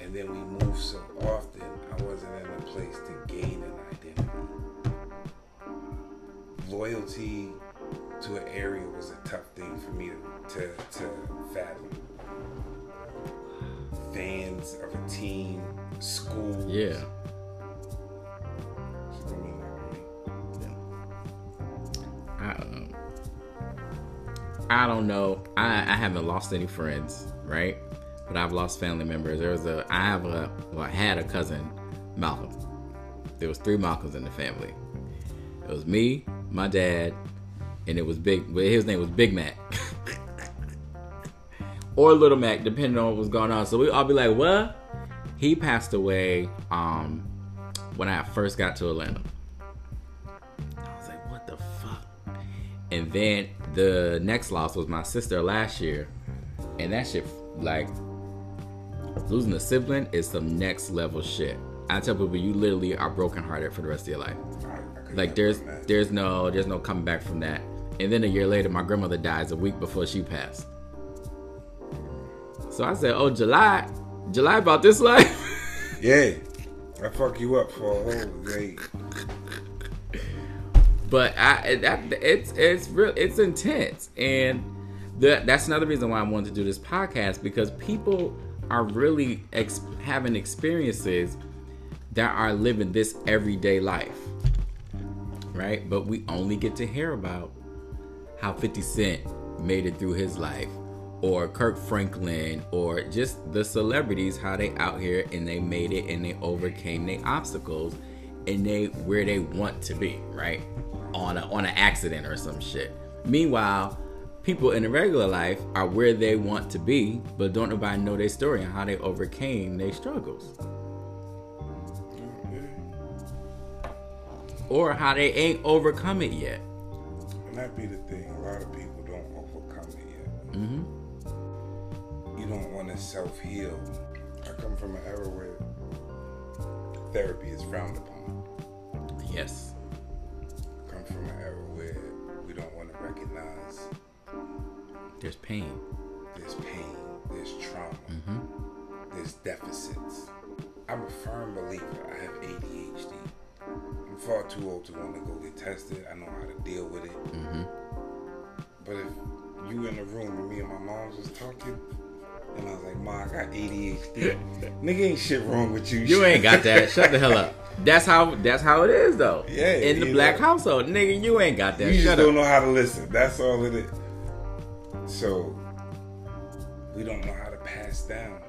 And then we moved so often, I wasn't in a place to gain an identity. Loyalty to an area was a tough thing for me to, to, to fathom. Fans of a team, school. Yeah. I don't know. I, I haven't lost any friends, right? But I've lost family members. There was a I have a well, I had a cousin, Malcolm. There was three Malcolms in the family. It was me, my dad, and it was Big. Well, his name was Big Mac. or Little Mac, depending on what was going on. So we all be like, "What?" He passed away um, when I first got to Atlanta. I was like, what the fuck? And then the next loss was my sister last year. And that shit, like, losing a sibling is some next level shit. I tell people you literally are brokenhearted for the rest of your life. Like there's there's no there's no coming back from that. And then a year later, my grandmother dies a week before she passed. So I said, "Oh, July, July about this life." Yeah, I fuck you up for a whole day. But I that it's it's real it's intense and that that's another reason why I wanted to do this podcast because people are really ex- having experiences that are living this everyday life right but we only get to hear about how 50 cent made it through his life or Kirk Franklin or just the celebrities how they out here and they made it and they overcame their obstacles and they where they want to be, right? On a, on an accident or some shit. Meanwhile, people in a regular life are where they want to be, but don't nobody know their story and how they overcame their struggles. Or how they ain't overcome it yet. And that be the thing. A lot of people don't overcome it yet. Mm-hmm. You don't want to self heal. I come from an era where therapy is frowned upon. Yes. Come from an era where we don't want to recognize There's pain. there's pain, there's trauma, Mm-hmm. there's deficits. I'm a firm believer I have ADHD. I'm far too old to want to go get tested. I know how to deal with it. Mm-hmm. But if you in the room and me and my mom was talking, and I was like, "Ma, I got ADHD. Nigga, ain't shit wrong with you. You ain't got that. Shut the hell up. That's how that's how it is though. Yeah, In the black know. household, nigga, you ain't got that. You just don't know how to listen. That's all it is. So we don't know how to pass down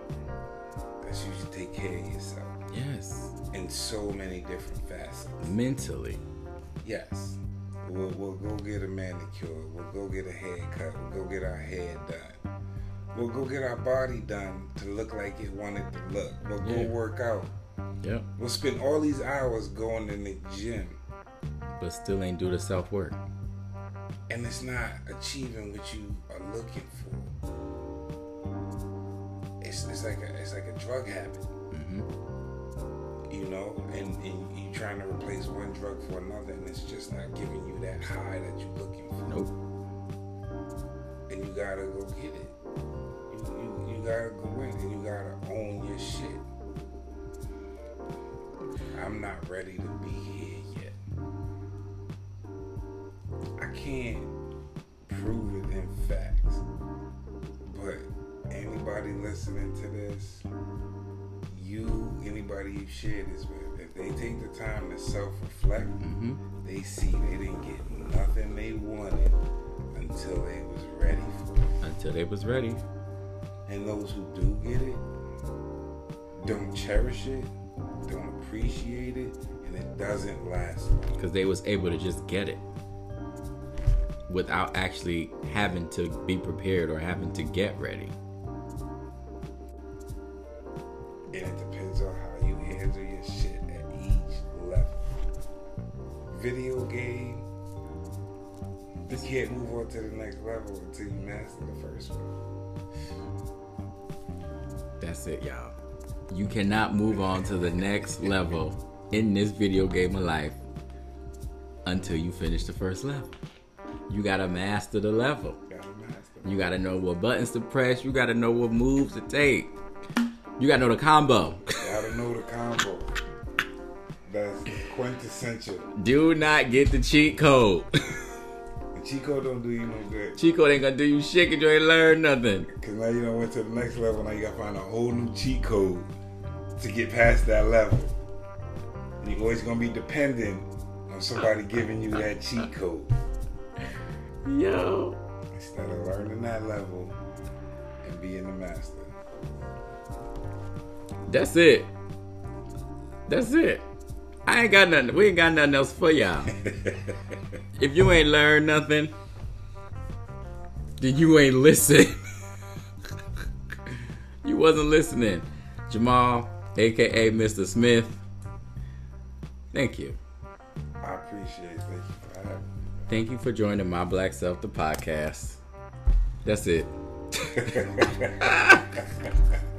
that you should take care of yourself Yes. in so many different facets. Mentally. Yes. We'll, we'll go get a manicure. We'll go get a haircut. We'll go get our hair done. We'll go get our body done to look like it wanted to look. We'll go Yeah. work out. Yep. We'll spend all these hours going in the gym. But still ain't do the self work. and it's not achieving what you are looking for. It's, it's like a it's like a drug habit, Mm-hmm. you know, and, and you trying to replace one drug for another, and it's just not giving you that high that you're looking for. Nope. And you gotta go get it. You, gotta go in and you gotta own your shit. I'm not ready to be here yet. I can't prove it in facts, but anybody listening to this, you, anybody you share this with, if they take the time to self-reflect, Mm-hmm. they see they didn't get nothing they wanted until they was ready for it. Until they was ready. And those who do get it don't cherish it, don't appreciate it, and it doesn't last. Because they was able to just get it. Without actually having to be prepared or having to get ready. And it depends on how you handle your shit at each level. Video game, you can't move on to the next level until you master the first one. That's it, y'all. You cannot move on to the next level in this video game of life until you finish the first level. You gotta master the level. You gotta know what buttons to press. You gotta know what moves to take. You gotta know the combo. Gotta know the combo. That's quintessential. Do not get the cheat code. cheat code don't do you no good. Chico code ain't gonna do you shit because you ain't learned nothing. Cause now you done went to the next level. Now you gotta find a whole new cheat code to get past that level. And you're always gonna be dependent on somebody giving you that cheat code Yo. instead of learning that level and being the master. That's it. That's it. I ain't got nothing. We ain't got nothing else for y'all. if you ain't learned nothing, then you ain't listen. you wasn't listening. Jamal, aka Mr. Smith. Thank you. I appreciate it. Thank you for having Thank you for joining my Black Self the podcast. That's it. me.